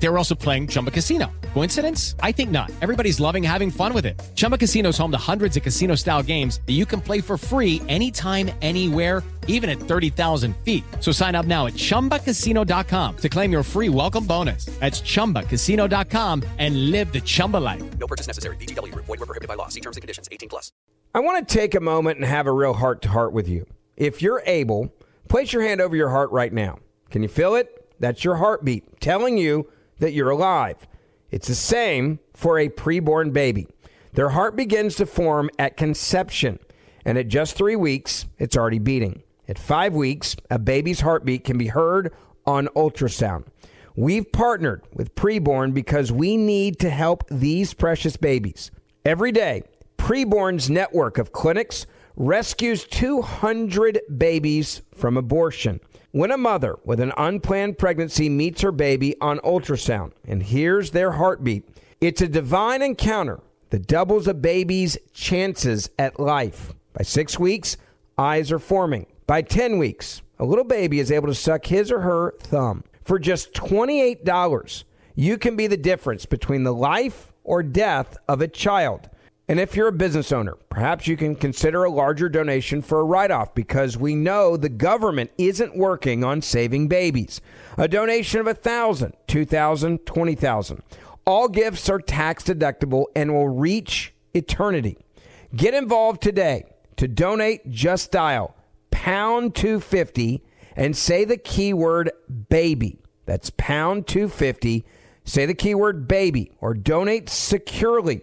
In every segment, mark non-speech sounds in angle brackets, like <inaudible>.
They were also playing Chumba Casino. Coincidence? I think not. Everybody's loving having fun with it. Chumba Casino is home to hundreds of casino style games that you can play for free anytime, anywhere, even at 30,000 feet. So sign up now at chumbacasino.com to claim your free welcome bonus. That's chumbacasino.com and live the Chumba life. No purchase necessary. VGW Group. Void were prohibited by law. See terms and conditions. 18 plus. I want to take a moment and have a real heart to heart with you. If you're able, place your hand over your heart right now. Can you feel it? That's your heartbeat telling you that you're alive. It's the same for a preborn baby. Their heart begins to form at conception, and at just three weeks, it's already beating. At five weeks, a baby's heartbeat can be heard on ultrasound. We've partnered with Preborn because we need to help these precious babies. Every day, Preborn's network of clinics rescues 200 babies from abortion. When a mother with an unplanned pregnancy meets her baby on ultrasound and hears their heartbeat, it's a divine encounter that doubles a baby's chances at life. By six weeks, eyes are forming. By 10 weeks, a little baby is able to suck his or her thumb. For just $28, you can be the difference between the life or death of a child. And if you're a business owner, perhaps you can consider a larger donation for a write off because we know the government isn't working on saving babies. A donation of $1,000, $2,000, $20,000. All gifts are tax deductible and will reach eternity. Get involved today. To donate, just dial pound 250 and say the keyword baby. That's pound 250. Say the keyword baby or donate securely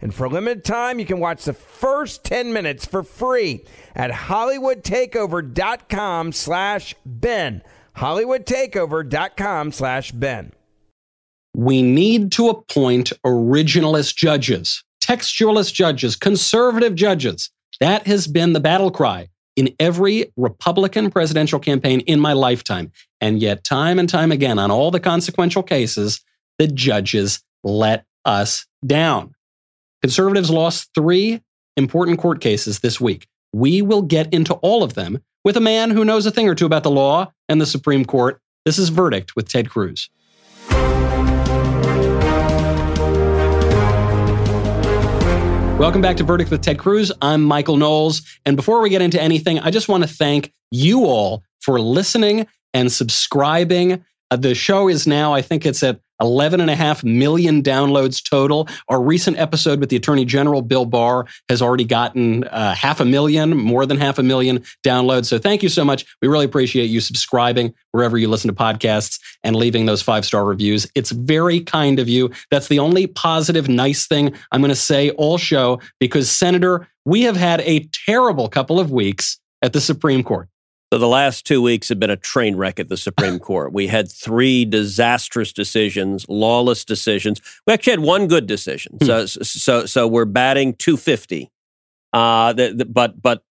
And for a limited time, you can watch the first 10 minutes for free at hollywoodtakeover.com slash Ben. hollywoodtakeover.com slash Ben. We need to appoint originalist judges, textualist judges, conservative judges. That has been the battle cry in every Republican presidential campaign in my lifetime. And yet, time and time again, on all the consequential cases, the judges let us down. Conservatives lost three important court cases this week. We will get into all of them with a man who knows a thing or two about the law and the Supreme Court. This is Verdict with Ted Cruz. Welcome back to Verdict with Ted Cruz. I'm Michael Knowles. And before we get into anything, I just want to thank you all for listening and subscribing. Uh, the show is now, I think it's at 11 and a half million downloads total. Our recent episode with the Attorney General, Bill Barr, has already gotten uh, half a million, more than half a million downloads. So thank you so much. We really appreciate you subscribing wherever you listen to podcasts and leaving those five star reviews. It's very kind of you. That's the only positive, nice thing I'm going to say all show because, Senator, we have had a terrible couple of weeks at the Supreme Court. So the last two weeks have been a train wreck at the Supreme <laughs> Court. We had three disastrous decisions, lawless decisions. We actually had one good decision. Hmm. So, so, so we're batting 250. Uh, the, the, but, but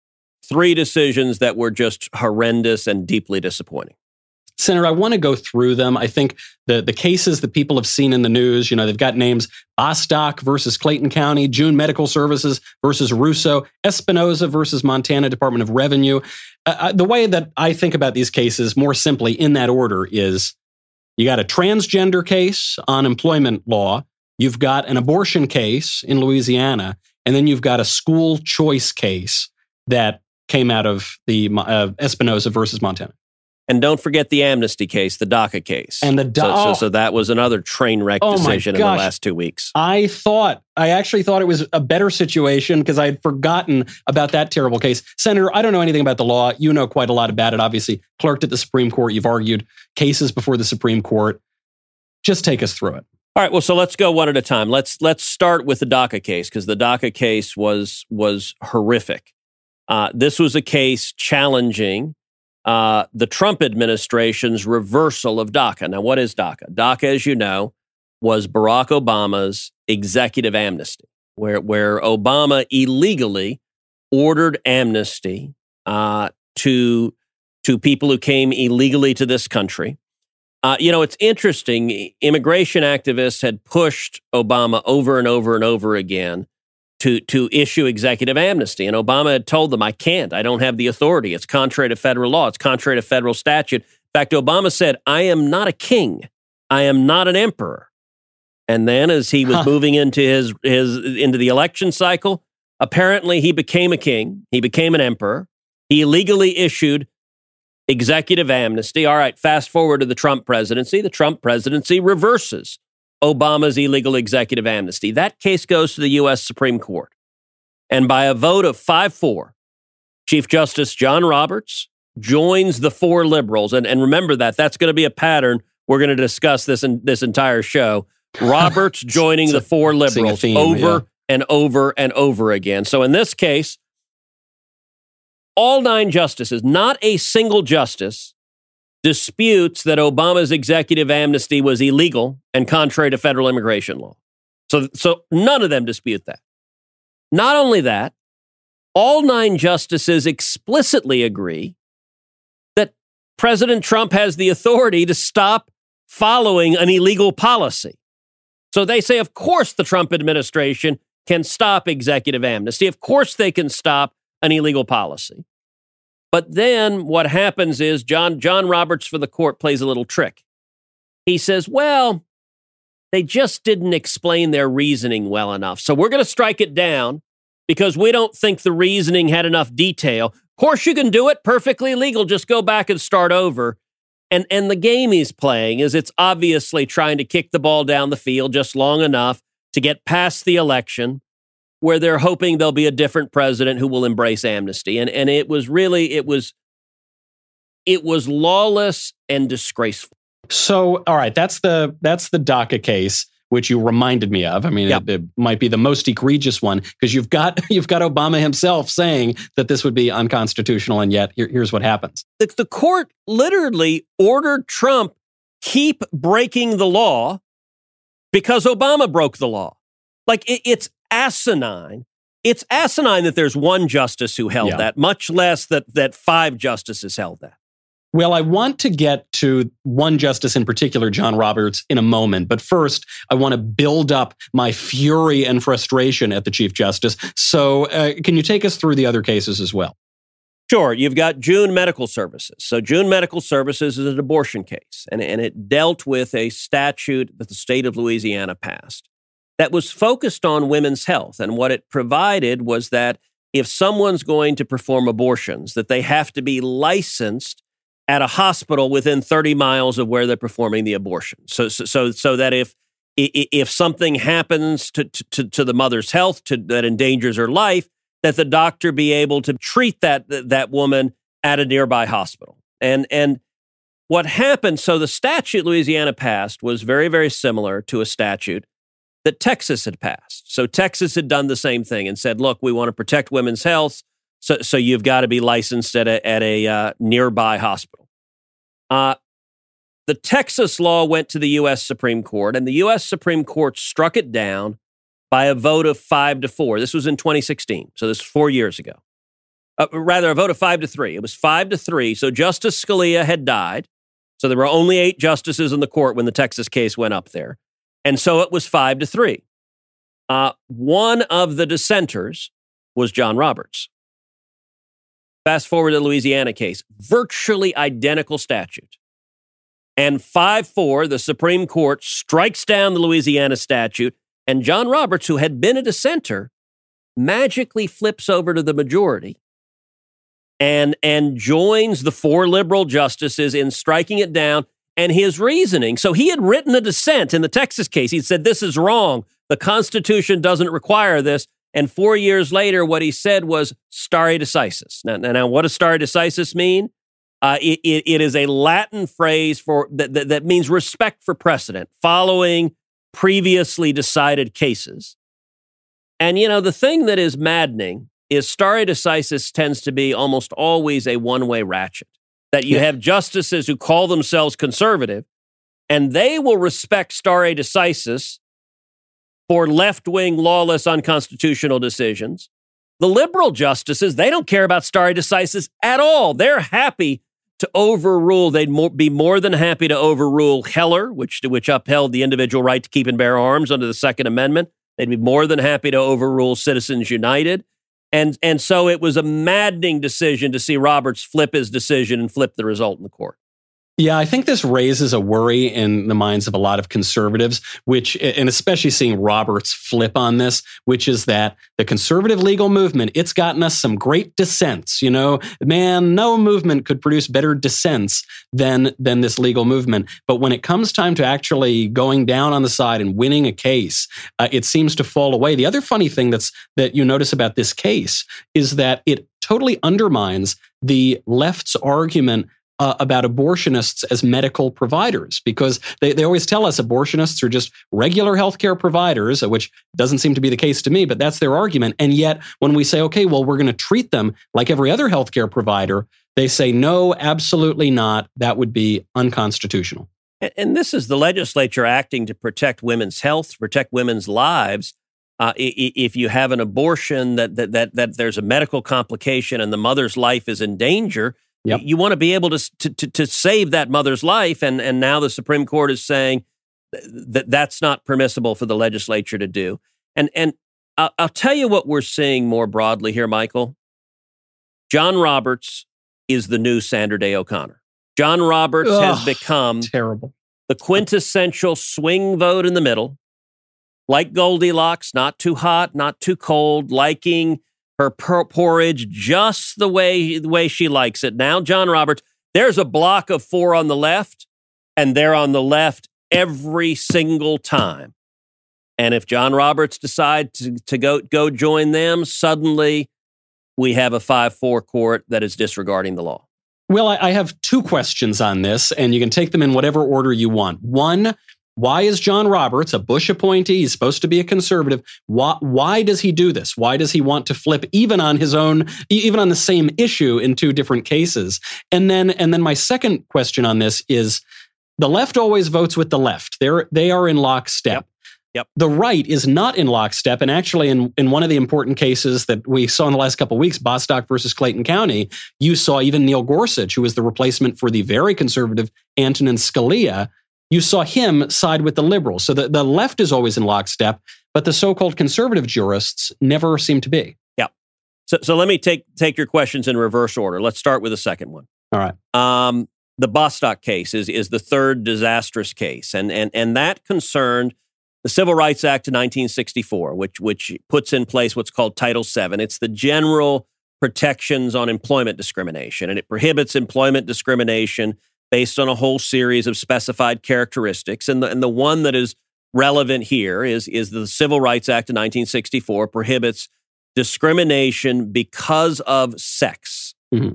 three decisions that were just horrendous and deeply disappointing. Senator, I want to go through them. I think the, the cases that people have seen in the news, you know, they've got names Bostock versus Clayton County, June Medical Services versus Russo, Espinoza versus Montana Department of Revenue. Uh, uh, the way that I think about these cases more simply in that order is you got a transgender case on employment law, you've got an abortion case in Louisiana, and then you've got a school choice case that came out of the uh, Espinoza versus Montana. And don't forget the amnesty case, the DACA case. And the DACA. so, so, so, that was another train wreck oh decision in the last two weeks. I thought, I actually thought it was a better situation because I had forgotten about that terrible case. Senator, I don't know anything about the law. You know quite a lot about it. Obviously, clerked at the Supreme Court. You've argued cases before the Supreme Court. Just take us through it. All right. Well, so let's go one at a time. Let's let's start with the DACA case because the DACA case was was horrific. Uh, this was a case challenging uh, the Trump administration's reversal of DACA. Now, what is DACA? DACA, as you know, was Barack Obama's executive amnesty, where, where Obama illegally ordered amnesty uh, to, to people who came illegally to this country. Uh, you know, it's interesting. Immigration activists had pushed Obama over and over and over again to to issue executive amnesty. And Obama had told them, I can't. I don't have the authority. It's contrary to federal law. It's contrary to federal statute. In fact, Obama said, I am not a king. I am not an emperor. And then as he was huh. moving into his his into the election cycle, apparently he became a king. He became an emperor. He illegally issued executive amnesty. All right, fast forward to the Trump presidency. The Trump presidency reverses Obama's illegal executive amnesty. That case goes to the U.S. Supreme Court. And by a vote of 5 4, Chief Justice John Roberts joins the four liberals. And, and remember that, that's going to be a pattern we're going to discuss this in this entire show. <laughs> Roberts joining the four liberals theme, over yeah. and over and over again. So in this case, all nine justices, not a single justice, disputes that Obama's executive amnesty was illegal and contrary to federal immigration law. So, so none of them dispute that. Not only that, all nine justices explicitly agree that President Trump has the authority to stop following an illegal policy. So they say, of course, the Trump administration can stop executive amnesty. Of course, they can stop an illegal policy. But then what happens is John John Roberts for the court plays a little trick. He says, "Well, they just didn't explain their reasoning well enough. So we're going to strike it down because we don't think the reasoning had enough detail. Of course you can do it perfectly legal, just go back and start over." And and the game he's playing is it's obviously trying to kick the ball down the field just long enough to get past the election where they're hoping there'll be a different president who will embrace amnesty. And and it was really it was it was lawless and disgraceful. So, all right, that's the that's the DACA case which you reminded me of. I mean, yep. it, it, might be the most egregious one because you've got <laughs> you've got Obama himself saying that this would be unconstitutional, and yet here, here's what happens: the, the court literally ordered Trump keep breaking the law because Obama broke the law. Like it, it's asinine. It's asinine that there's one justice who held yeah. that, much less that that five justices held that. Well, I want to get to one justice in particular, John Roberts, in a moment. But first, I want to build up my fury and frustration at the Chief Justice. So, uh, can you take us through the other cases as well? Sure. You've got June Medical Services. So, June Medical Services is an abortion case, and, and it dealt with a statute that the state of Louisiana passed that was focused on women's health. And what it provided was that if someone's going to perform abortions, that they have to be licensed at a hospital within 30 miles of where they're performing the abortion. So, so, so, that if if something happens to, to, to the mother's health to, that endangers her life, that the doctor be able to treat that that woman at a nearby hospital. And and what happened? So the statute Louisiana passed was very very similar to a statute that Texas had passed. So Texas had done the same thing and said, look, we want to protect women's health. So, so you've got to be licensed at a, at a uh, nearby hospital. Uh, the Texas law went to the U.S. Supreme Court, and the U.S. Supreme Court struck it down by a vote of five to four. This was in 2016, so this was four years ago. Uh, rather, a vote of five to three. It was five to three. So Justice Scalia had died. So there were only eight justices in the court when the Texas case went up there. And so it was five to three. Uh, one of the dissenters was John Roberts. Fast forward to the Louisiana case, virtually identical statute. And 5 4, the Supreme Court strikes down the Louisiana statute, and John Roberts, who had been a dissenter, magically flips over to the majority and, and joins the four liberal justices in striking it down and his reasoning. So he had written a dissent in the Texas case. He said, This is wrong. The Constitution doesn't require this. And four years later, what he said was stare decisis. Now, now what does stare decisis mean? Uh, it, it, it is a Latin phrase for that, that, that means respect for precedent, following previously decided cases. And you know, the thing that is maddening is stare decisis tends to be almost always a one-way ratchet. That you yeah. have justices who call themselves conservative, and they will respect stare decisis for left wing, lawless, unconstitutional decisions. The liberal justices, they don't care about stare decisis at all. They're happy to overrule, they'd more, be more than happy to overrule Heller, which, which upheld the individual right to keep and bear arms under the Second Amendment. They'd be more than happy to overrule Citizens United. And, and so it was a maddening decision to see Roberts flip his decision and flip the result in the court. Yeah, I think this raises a worry in the minds of a lot of conservatives, which, and especially seeing Roberts flip on this, which is that the conservative legal movement, it's gotten us some great dissents. You know, man, no movement could produce better dissents than, than this legal movement. But when it comes time to actually going down on the side and winning a case, uh, it seems to fall away. The other funny thing that's, that you notice about this case is that it totally undermines the left's argument uh, about abortionists as medical providers because they, they always tell us abortionists are just regular healthcare providers, which doesn't seem to be the case to me, but that's their argument. And yet, when we say, okay, well, we're going to treat them like every other healthcare provider, they say, no, absolutely not. That would be unconstitutional. And this is the legislature acting to protect women's health, protect women's lives. Uh, if you have an abortion that, that that that there's a medical complication and the mother's life is in danger, Yep. You want to be able to, to, to, to save that mother's life. And, and now the Supreme Court is saying that that's not permissible for the legislature to do. And, and I'll, I'll tell you what we're seeing more broadly here, Michael. John Roberts is the new Sandra Day O'Connor. John Roberts Ugh, has become terrible. The quintessential swing vote in the middle, like Goldilocks, not too hot, not too cold, liking her porridge just the way the way she likes it. Now, John Roberts, there's a block of four on the left, and they're on the left every single time. And if John Roberts decides to, to go go join them, suddenly we have a five four court that is disregarding the law. Well, I, I have two questions on this, and you can take them in whatever order you want. One, why is John Roberts, a Bush appointee, he's supposed to be a conservative, why, why does he do this? Why does he want to flip even on his own, even on the same issue in two different cases? And then, and then my second question on this is the left always votes with the left. They're, they are in lockstep. Yep. Yep. The right is not in lockstep. And actually, in, in one of the important cases that we saw in the last couple of weeks, Bostock versus Clayton County, you saw even Neil Gorsuch, who was the replacement for the very conservative Antonin Scalia, you saw him side with the liberals. So the, the left is always in lockstep, but the so called conservative jurists never seem to be. Yeah. So, so let me take, take your questions in reverse order. Let's start with the second one. All right. Um, the Bostock case is, is the third disastrous case, and, and, and that concerned the Civil Rights Act of 1964, which, which puts in place what's called Title VII. It's the general protections on employment discrimination, and it prohibits employment discrimination based on a whole series of specified characteristics. And the, and the one that is relevant here is, is the Civil Rights Act of 1964 prohibits discrimination because of sex. Mm-hmm.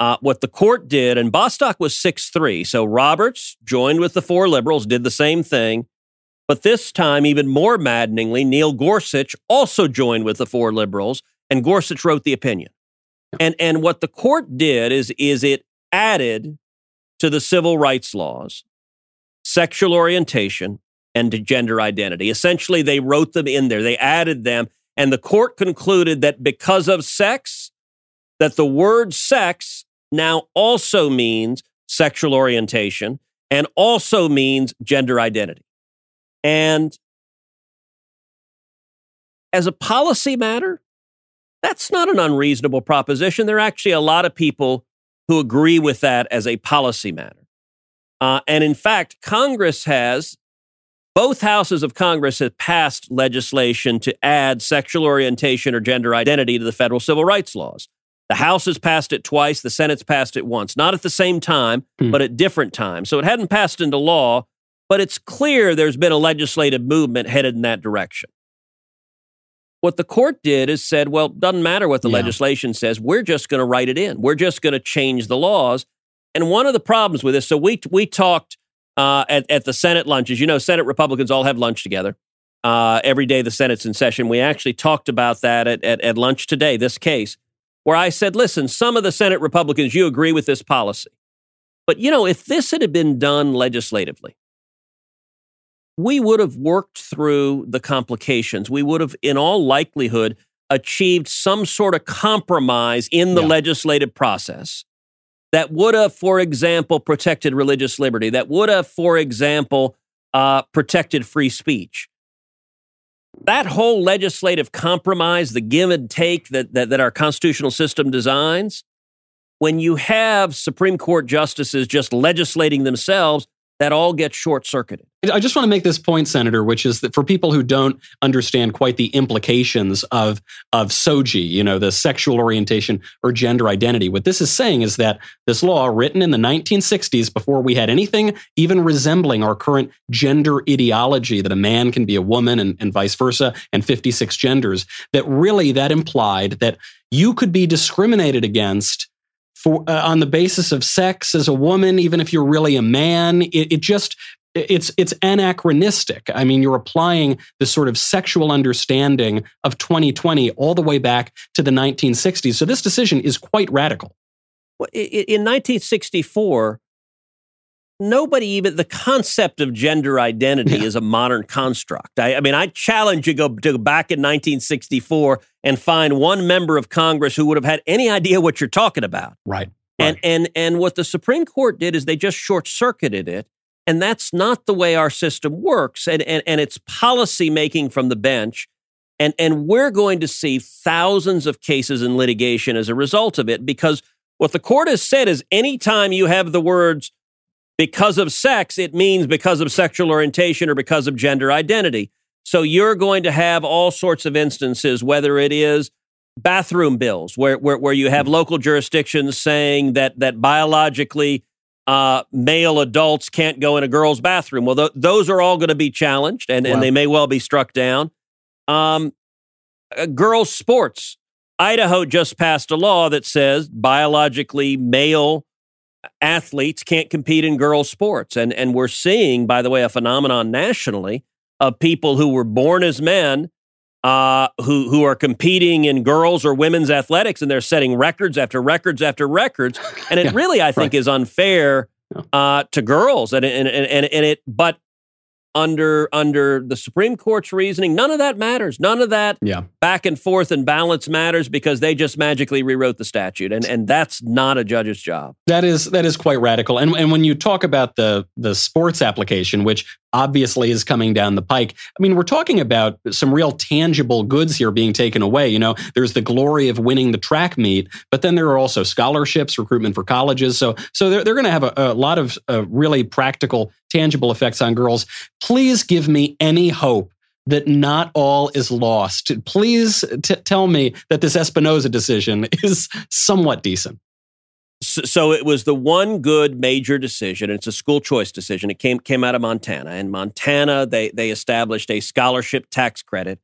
Uh, what the court did, and Bostock was 6 3. So Roberts joined with the four liberals, did the same thing. But this time, even more maddeningly, Neil Gorsuch also joined with the four liberals, and Gorsuch wrote the opinion. And, and what the court did is, is it added to the civil rights laws, sexual orientation, and to gender identity. Essentially, they wrote them in there, they added them, and the court concluded that because of sex, that the word sex now also means sexual orientation and also means gender identity. And as a policy matter, that's not an unreasonable proposition. There are actually a lot of people who agree with that as a policy matter. Uh, and in fact, Congress has, both houses of Congress have passed legislation to add sexual orientation or gender identity to the federal civil rights laws. The House has passed it twice, the Senate's passed it once, not at the same time, Hmm. but at different times. So it hadn't passed into law, but it's clear there's been a legislative movement headed in that direction. What the court did is said, well, doesn't matter what the Yeah. legislation says, we're just going to write it in. We're just going to change the laws. And one of the problems with this, so we we talked uh, at at the Senate lunches. You know, Senate Republicans all have lunch together uh, every day. The Senate's in session. We actually talked about that at, at at lunch today. This case, where I said, listen, some of the Senate Republicans, you agree with this policy, but you know, if this had been done legislatively, we would have worked through the complications. We would have, in all likelihood, achieved some sort of compromise in the Yeah. legislative process that would have, for example, protected religious liberty, that would have, for example, uh, protected free speech. That whole legislative compromise, the give and take that, that, that our constitutional system designs, when you have Supreme Court justices just legislating themselves, that all gets short circuited. I just want to make this point, Senator, which is that for people who don't understand quite the implications of of SOGI, you know, the sexual orientation or gender identity, what this is saying is that this law, written in the 1960s, before we had anything even resembling our current gender ideology that a man can be a woman and, and vice versa, and 56 genders, that really that implied that you could be discriminated against for uh, on the basis of sex as a woman, even if you're really a man. It, it just it's it's anachronistic. I mean, you're applying this sort of sexual understanding of 2020 all the way back to the 1960s. So this decision is quite radical. In 1964, nobody even, the concept of gender identity Yeah. is a modern construct. I, I mean, I challenge you go, to go back in 1964 and find one member of Congress who would have had any idea what you're talking about. Right. And and and what the Supreme Court did is they just short circuited it, and that's not the way our system works. And and and it's policy making from the bench, and and we're going to see thousands of cases in litigation as a result of it. Because what the court has said is, anytime you have the words because of sex, it means because of sexual orientation or because of gender identity. So you're going to have all sorts of instances, whether it is bathroom bills where, where, where you have local jurisdictions saying that, that biologically uh, male adults can't go in a girl's bathroom. Well, th- those are all going to be challenged and, Wow. and they may well be struck down. Um, uh, girls' sports. Idaho just passed a law that says biologically male athletes can't compete in girls' sports. And, and we're seeing, by the way, a phenomenon nationally of people who were born as men uh, who who are competing in girls or women's athletics, and they're setting records after records after records. And it Yeah, really, I think, right. is unfair uh, to girls. And, and and and it, but under under the Supreme Court's reasoning, none of that matters. None of that Yeah. back and forth and balance matters because they just magically rewrote the statute, and and that's not a judge's job. That is that is quite radical. And and when you talk about the the sports application, which obviously is coming down the pike, I mean, we're talking about some real tangible goods here being taken away. You know, there's the glory of winning the track meet, but then there are also scholarships, recruitment for colleges. So so they're they're going to have a, a lot of uh, really practical, tangible effects on girls. Please give me any hope. That not all is lost. Please t- tell me that this Espinoza decision is somewhat decent. so, it was the one good major decision. It's a school choice decision. It came came out of Montana, and Montana they they established a scholarship tax credit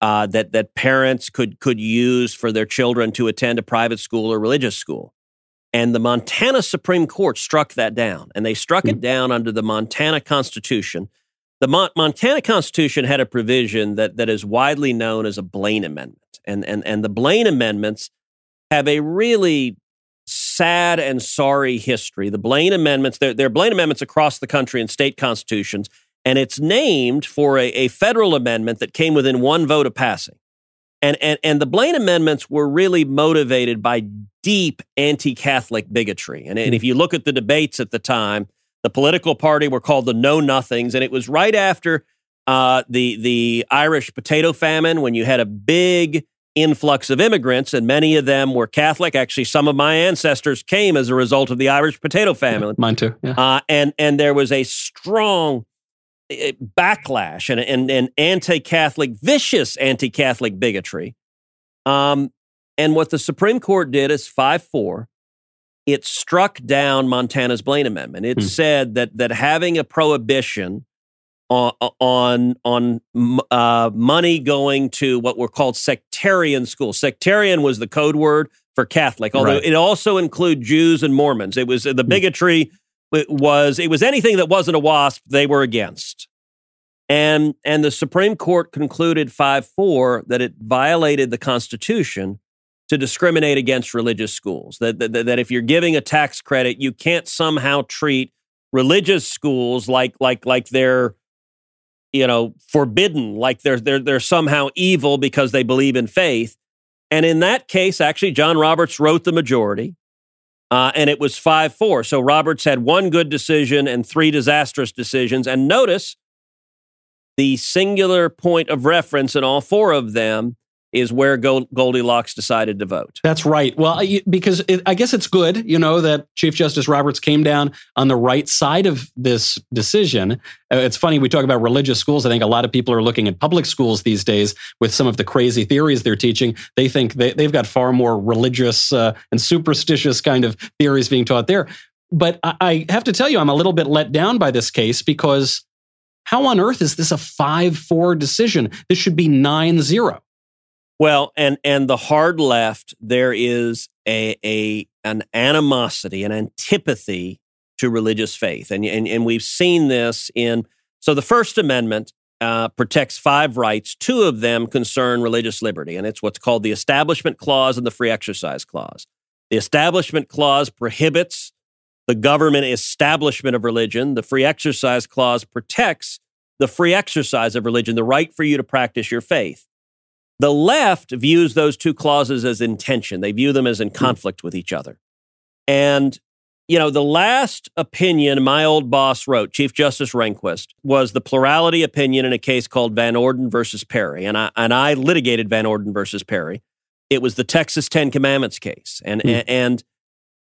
uh, that that parents could could use for their children to attend a private school or religious school. And the Montana Supreme Court struck that down, and they struck it hmm. down under the Montana Constitution. The Mon- Montana Constitution had a provision that that is widely known as a Blaine Amendment, and and and the Blaine Amendments have a really sad and sorry history. The Blaine Amendments, there, there are Blaine Amendments across the country in state constitutions, and it's named for a, a federal amendment that came within one vote of passing. And, and, and the Blaine amendments were really motivated by deep anti Catholic bigotry. And, and if you look at the debates at the time, the political party were called the Know Nothings. And it was right after uh, the, the Irish potato famine when you had a big influx of immigrants, and many of them were Catholic. Actually, some of my ancestors came as a result of the Irish potato famine. Mine too. Yeah. Uh, and, and there was a strong backlash and, and, and anti Catholic, vicious anti Catholic bigotry. Um, and what the Supreme Court did is 5 4. It struck down Montana's Blaine Amendment. It Hmm. said that, that having a prohibition on on on uh, money going to what were called sectarian schools. Sectarian was the code word for Catholic, although Right. it also included Jews and Mormons. It was the bigotry it was it was anything that wasn't a wasp they were against. And and the Supreme Court concluded 5-4 that it violated the Constitution to discriminate against religious schools. That, that that if you're giving a tax credit, you can't somehow treat religious schools like like like they're you know forbidden, like they're they're they're somehow evil because they believe in faith. And in that case, actually, John Roberts wrote the majority, uh, and it was 5 4. So Roberts had one good decision and three disastrous decisions. And notice the singular point of reference in all four of them is where Gold- Goldilocks decided to vote. That's right. Well, because it, I guess it's good, you know, that Chief Justice Roberts came down on the right side of this decision. Uh, it's funny, we talk about religious schools. I think a lot of people are looking at public schools these days with some of the crazy theories they're teaching. They think they, they've got far more religious uh, and superstitious kind of theories being taught there. But I, I have to tell you, I'm a little bit let down by this case because how on earth is this a 5 4 decision? This should be 9 0. Well, and and the hard left, there is a a an animosity, an antipathy to religious faith, and and and we've seen this in so the First Amendment uh, protects five rights. Two of them concern religious liberty, and it's what's called the Establishment Clause and the Free Exercise Clause. The Establishment Clause prohibits the government establishment of religion. The Free Exercise Clause protects the free exercise of religion, the right for you to practice your faith. The left views those two clauses as in tension. They view them as in conflict with each other. And, you know, the last opinion my old boss wrote, Chief Justice Rehnquist, was the plurality opinion in a case called Van Orden versus Perry. And I, and I litigated Van Orden versus Perry. It was the Texas Ten Commandments case. And, Hmm. and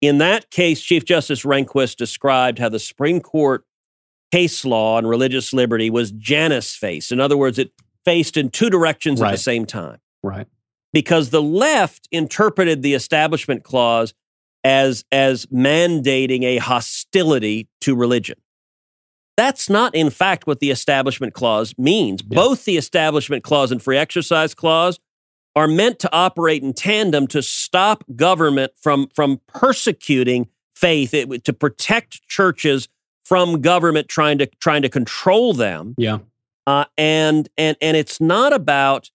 in that case, Chief Justice Rehnquist described how the Supreme Court case law on religious liberty was Janus faced. In other words, it faced in two directions at the same time Right. because the left interpreted the establishment clause as as mandating a hostility to religion that's not in fact what the establishment clause means Yeah. both the establishment clause and free exercise clause are meant to operate in tandem to stop government from from persecuting faith it, to protect churches from government trying to trying to control them Yeah. Uh, and and and it's not about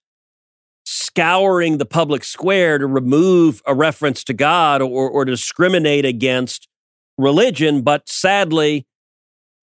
scouring the public square to remove a reference to God or or discriminate against religion, but sadly,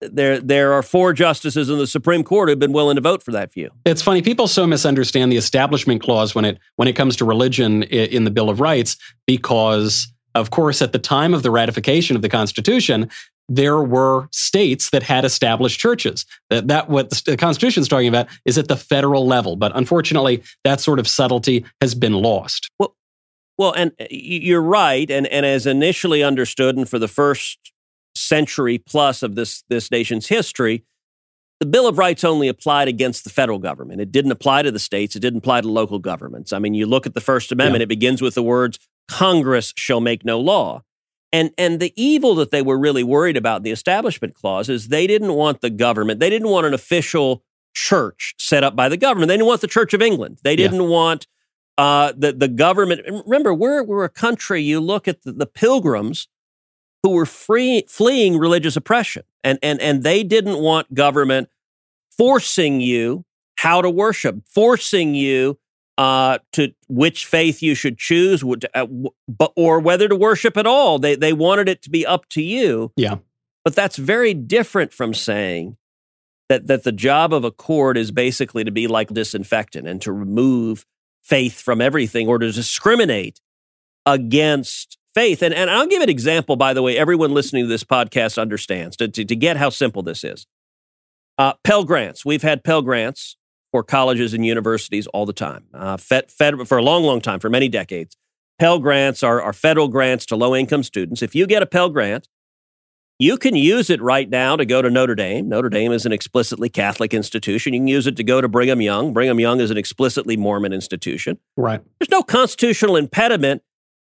there there are four justices in the Supreme Court who've been willing to vote for that view. It's funny. People so misunderstand the Establishment Clause when it when it comes to religion in the Bill of Rights, because of course, at the time of the ratification of the Constitution, there were states that had established churches. That that what the, Constitution is talking about is at the federal level. But unfortunately, that sort of subtlety has been lost. Well, well, and uh, you're right, and and as initially understood, and for the first century plus of this this nation's history, the Bill of Rights only applied against the federal government. It didn't apply to the states. It didn't apply to local governments. I mean, you look at the First Amendment; it begins with the words "Congress shall make no law." And and the evil that they were really worried about in the Establishment Clause is they didn't want the government. They didn't want an official church set up by the government. They didn't want the Church of England. They didn't want uh, the the government. Remember, we're we're a country. You look at the, the pilgrims who were free, fleeing religious oppression, and and and they didn't want government forcing you how to worship, forcing you uh, to which faith you should choose, uh, but or whether to worship at all. They they wanted it to be up to you. Yeah. But that's very different from saying that that the job of a court is basically to be like disinfectant and to remove faith from everything or to discriminate against faith. And, and I'll give an example, by the way, everyone listening to this podcast understands to, to, to get how simple this is. Uh, Pell Grants. We've had Pell Grants for colleges and universities all the time, uh, fed, fed, for a long, long time, for many decades. Pell Grants are, are federal grants to low income students. If you get a Pell Grant, you can use it right now to go to Notre Dame. Notre Dame is an explicitly Catholic institution. You can use it to go to Brigham Young. Brigham Young is an explicitly Mormon institution. Right. There's no constitutional impediment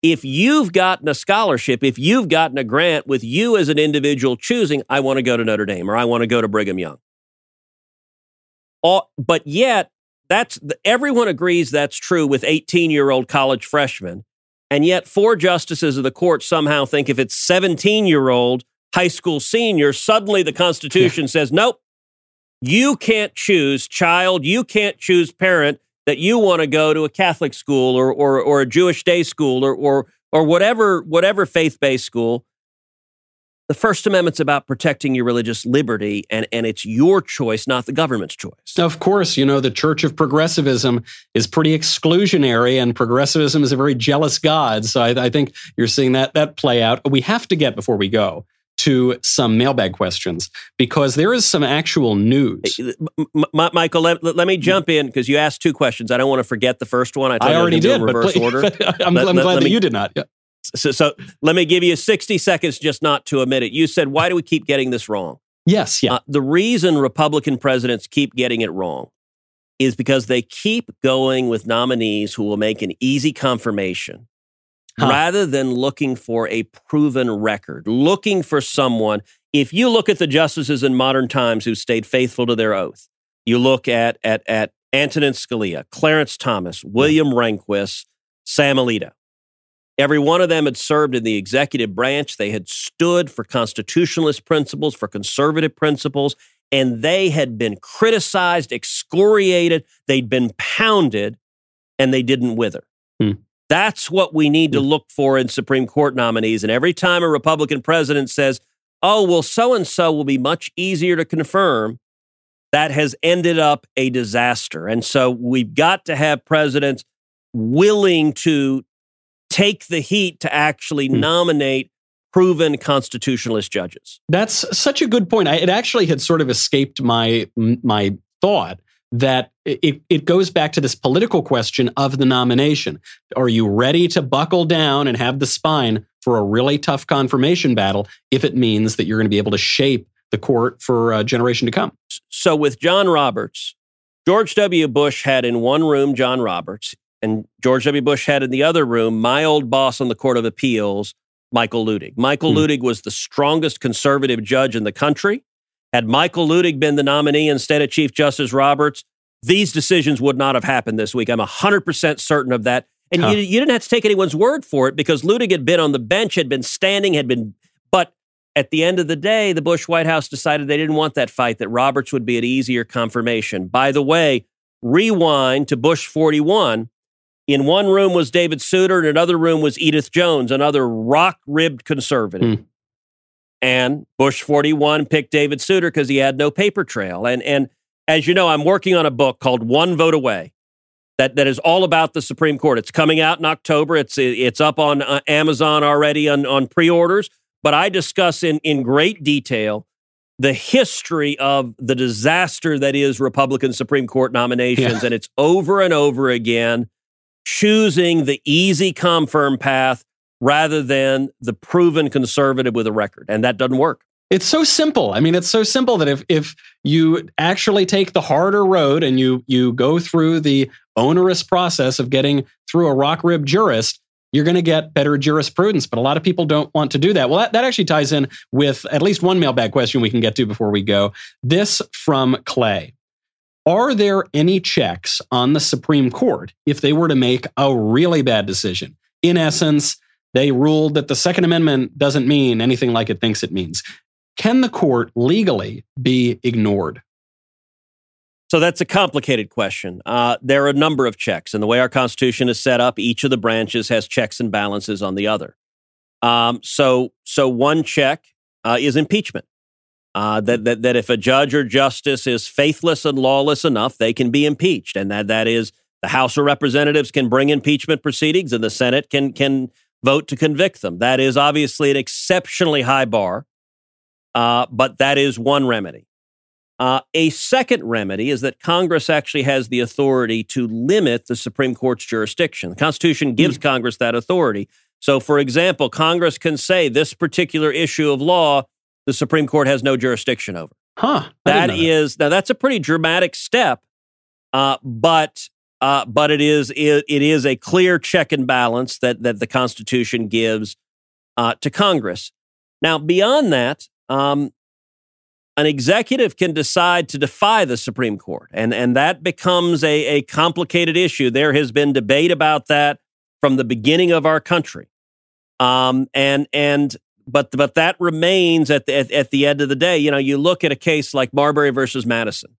if you've gotten a scholarship, if you've gotten a grant with you as an individual choosing, I want to go to Notre Dame or I want to go to Brigham Young. All, but yet, that's everyone agrees that's true with 18 year old college freshmen. And yet, four justices of the court somehow think if it's 17 year old high school senior, suddenly the Constitution yeah. says, nope, you can't choose child, you can't choose parent that you want to go to a Catholic school or, or, or a Jewish day school or, or, or whatever, whatever faith based school. The First Amendment's about protecting your religious liberty, and, and it's your choice, not the government's choice. Of course, you know, the Church of Progressivism is pretty exclusionary, and progressivism is a very jealous God. So I, I think you're seeing that, that play out. We have to get, before we go, to some mailbag questions because there is some actual news. M- Michael, let, let, me jump in because you asked two questions. I don't want to forget the first one. I, I already did. reverse but, order. <laughs> I'm, let, I'm glad that me, you did not. Yeah. So, so let me give you 60 seconds just not to admit it. You said, why do we keep getting this wrong? Yes. Yeah. Uh, the reason Republican presidents keep getting it wrong is because they keep going with nominees who will make an easy confirmation huh. rather than looking for a proven record, looking for someone. If you look at the justices in modern times who stayed faithful to their oath, you look at at at Antonin Scalia, Clarence Thomas, William Rehnquist, Sam Alito. Every one of them had served in the executive branch. They had stood for constitutionalist principles, for conservative principles, and they had been criticized, excoriated, they'd been pounded, and they didn't wither. Hmm. That's what we need to hmm. look for in Supreme Court nominees. And every time a Republican president says, oh, well, so and so will be much easier to confirm, that has ended up a disaster. And so we've got to have presidents willing to take the heat to actually hmm. nominate proven constitutionalist judges. That's such a good point. I, it actually had sort of escaped my my thought that it, it goes back to this political question of the nomination. Are you ready to buckle down and have the spine for a really tough confirmation battle if it means that you're going to be able to shape the court for a generation to come? So, with John Roberts, George W. Bush had in one room John Roberts, and George W. Bush had in the other room my old boss on the Court of Appeals, Michael Luttig. Michael hmm. Luttig was the strongest conservative judge in the country. Had Michael Luttig been the nominee instead of Chief Justice Roberts, these decisions would not have happened this week. I'm 100% certain of that. And huh. you, you didn't have to take anyone's word for it because Luttig had been on the bench, had been standing, had been. But at the end of the day, the Bush White House decided they didn't want that fight, that Roberts would be an easier confirmation. By the way, rewind to Bush 41. In one room was David Souter, in another room was Edith Jones, another rock ribbed conservative. Hmm. And Bush 41 picked David Souter because he had no paper trail. And, and as you know, I'm working on a book called One Vote Away that, that is all about the Supreme Court. It's coming out in October. It's, it's up on uh, Amazon already on, on pre orders. But I discuss in, in great detail the history of the disaster that is Republican Supreme Court nominations. Yeah. And it's over and over again choosing the easy confirm path rather than the proven conservative with a record. And that doesn't work. It's so simple. I mean, it's so simple that if if you actually take the harder road and you you go through the onerous process of getting through a rock rib jurist, you're going to get better jurisprudence. But a lot of people don't want to do that. Well, that, that actually ties in with at least one mailbag question we can get to before we go. This from Clay. Are there any checks on the Supreme Court if they were to make a really bad decision? In essence, they ruled that the Second Amendment doesn't mean anything like it thinks it means. Can the court legally be ignored? So that's a complicated question. Uh, there are a number of checks, and the way our Constitution is set up, each of the branches has checks and balances on the other. Um, so, so one check uh, is impeachment. Uh, that, that that if a judge or justice is faithless and lawless enough, they can be impeached, and that that is The House of Representatives can bring impeachment proceedings, and the Senate can can vote to convict them. That is obviously an exceptionally high bar, uh, but that is one remedy. Uh, a second remedy is that Congress actually has the authority to limit the Supreme Court's jurisdiction. The Constitution gives mm. Congress that authority. So, for example, Congress can say this particular issue of law, the Supreme Court has no jurisdiction over. Huh. That is now that's a pretty dramatic step, uh, but uh, but it is it, it is a clear check and balance that that the Constitution gives uh, to Congress. Now, beyond that, um, an executive can decide to defy the Supreme Court, and and that becomes a, a complicated issue. There has been debate about that from the beginning of our country, um, and and but but that remains at the at, at the end of the day. You know, you look at a case like Marbury versus Madison.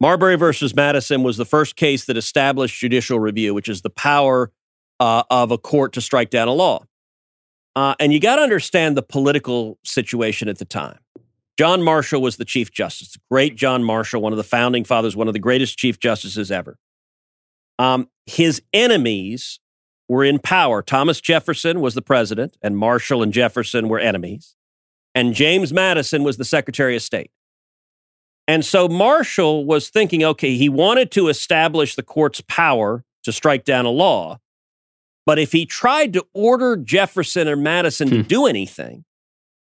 Marbury versus Madison was the first case that established judicial review, which is the power uh, of a court to strike down a law. Uh, and you got to understand the political situation at the time. John Marshall was the Chief Justice, great John Marshall, one of the founding fathers, one of the greatest Chief Justices ever. Um, his enemies were in power. Thomas Jefferson was the president, and Marshall and Jefferson were enemies. And James Madison was the Secretary of State. And so Marshall was thinking, okay, he wanted to establish the court's power to strike down a law. But if he tried to order Jefferson or Madison to hmm. do anything,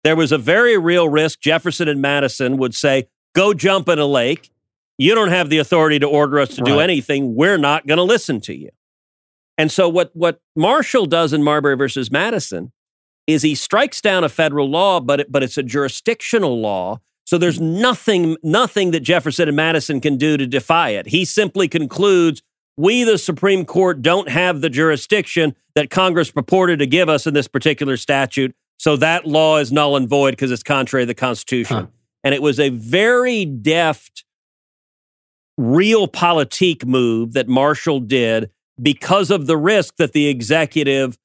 there was a very real risk Jefferson and Madison would say, go jump in a lake. You don't have the authority to order us to right. do anything. We're not going to listen to you. And so what, what Marshall does in Marbury versus Madison is he strikes down a federal law, but, it, but it's a jurisdictional law so there's mm-hmm. nothing, nothing that Jefferson and Madison can do to defy it. He simply concludes we, the Supreme Court, don't have the jurisdiction that Congress purported to give us in this particular statute. So that law is null and void because it's contrary to the Constitution. Huh. And it was a very deft, realpolitik move that Marshall did because of the risk that the executive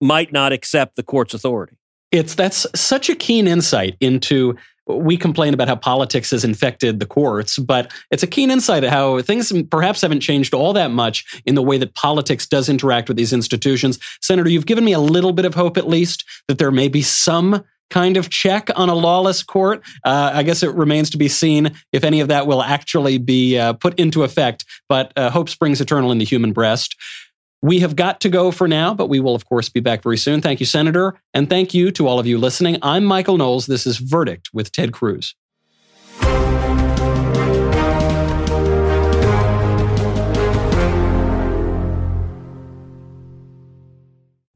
might not accept the court's authority. It's that's such a keen insight into we complain about how politics has infected the courts, but it's a keen insight at how things perhaps haven't changed all that much in the way that politics does interact with these institutions. Senator, you've given me a little bit of hope, at least, that there may be some kind of check on a lawless court. Uh, I guess it remains to be seen if any of that will actually be uh, put into effect, but uh, hope springs eternal in the human breast. We have got to go for now, but we will, of course, be back very soon. Thank you, Senator. And thank you to all of you listening. I'm Michael Knowles. This is Verdict with Ted Cruz.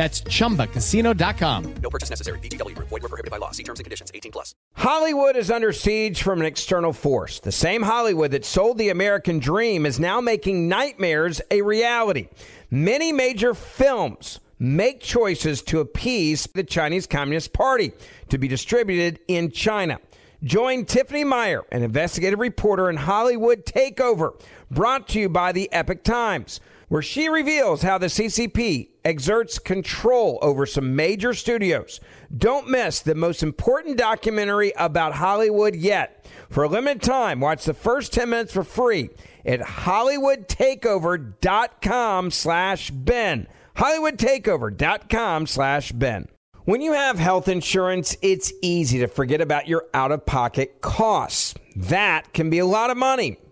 That's ChumbaCasino.com. No purchase necessary. VGW. Void were prohibited by law. See terms and conditions. 18 plus. Hollywood is under siege from an external force. The same Hollywood that sold the American dream is now making nightmares a reality. Many major films make choices to appease the Chinese Communist Party to be distributed in China. Join Tiffany Meier, an investigative reporter in Hollywood Takeover, brought to you by the Epoch Times where she reveals how the CCP exerts control over some major studios. Don't miss the most important documentary about Hollywood yet. For a limited time, watch the first 10 minutes for free at hollywoodtakeover.com slash Ben. hollywoodtakeover.com slash Ben. When you have health insurance, it's easy to forget about your out-of-pocket costs. That can be a lot of money.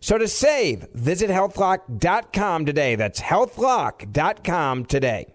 So to save, visit healthlock.com today. That's healthlock.com today.